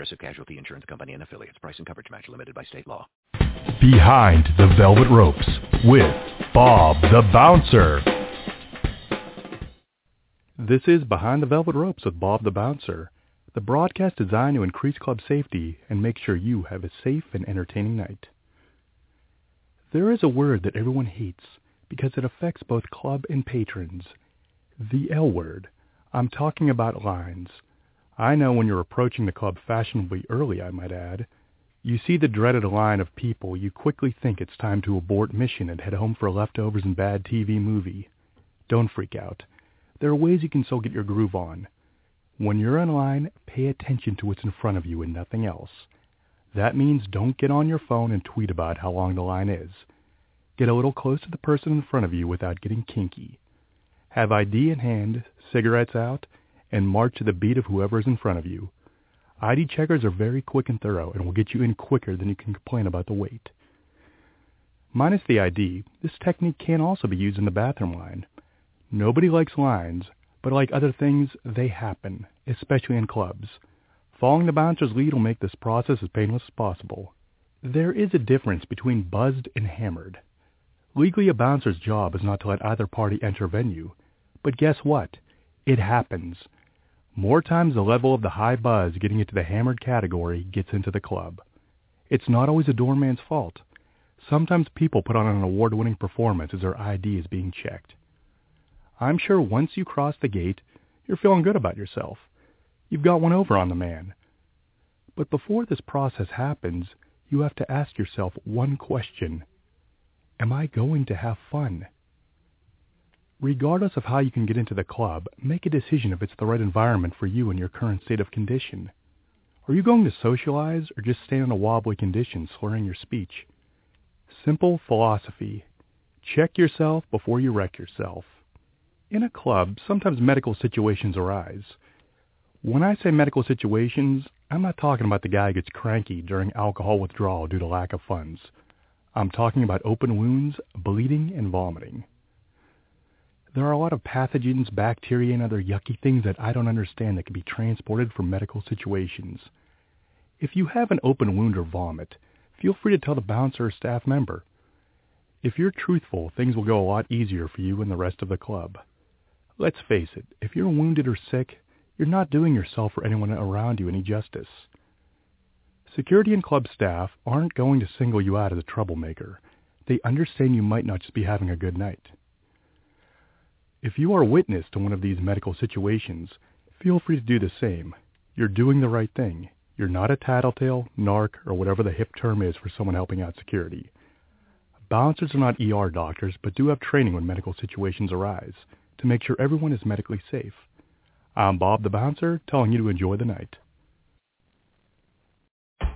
Progressive Casualty Insurance Company and affiliates. Price and coverage match limited by state law. Behind the Velvet Ropes with Bob the Bouncer. This is Behind the Velvet Ropes with Bob the Bouncer, the broadcast designed to increase club safety and make sure you have a safe and entertaining night. There is a word that everyone hates because it affects both club and patrons. The L word. I'm talking about lines. I know when you're approaching the club fashionably early, I might add. You see the dreaded line of people, you quickly think it's time to abort mission and head home for leftovers and bad TV movie. Don't freak out. There are ways you can still get your groove on. When you're in line, pay attention to what's in front of you and nothing else. That means don't get on your phone and tweet about how long the line is. Get a little close to the person in front of you without getting kinky. Have ID in hand, cigarettes out, and march to the beat of whoever is in front of you. ID checkers are very quick and thorough and will get you in quicker than you can complain about the wait. Minus the ID, this technique can also be used in the bathroom line. Nobody likes lines, but like other things, they happen, especially in clubs. Following the bouncer's lead will make this process as painless as possible. There is a difference between buzzed and hammered. Legally, a bouncer's job is not to let either party enter a venue. But guess what? It happens. More times the level of the high buzz getting into the hammered category gets into the club. It's not always a doorman's fault. Sometimes people put on an award-winning performance as their ID is being checked. I'm sure once you cross the gate, you're feeling good about yourself. You've got one over on the man. But before this process happens, you have to ask yourself one question. Am I going to have fun? Regardless of how you can get into the club, make a decision if it's the right environment for you in your current state of condition. Are you going to socialize or just stay in a wobbly condition, slurring your speech? Simple philosophy. Check yourself before you wreck yourself. In a club, sometimes medical situations arise. When I say medical situations, I'm not talking about the guy who gets cranky during alcohol withdrawal due to lack of funds. I'm talking about open wounds, bleeding, and vomiting. There are a lot of pathogens, bacteria, and other yucky things that I don't understand that can be transported from medical situations. If you have an open wound or vomit, feel free to tell the bouncer or staff member. If you're truthful, things will go a lot easier for you and the rest of the club. Let's face it, if you're wounded or sick, you're not doing yourself or anyone around you any justice. Security and club staff aren't going to single you out as a troublemaker. They understand you might not just be having a good night. If you are witness to one of these medical situations, feel free to do the same. You're doing the right thing. You're not a tattletale, narc, or whatever the hip term is for someone helping out security. Bouncers are not ER doctors, but do have training when medical situations arise to make sure everyone is medically safe. I'm Bob the Bouncer, telling you to enjoy the night.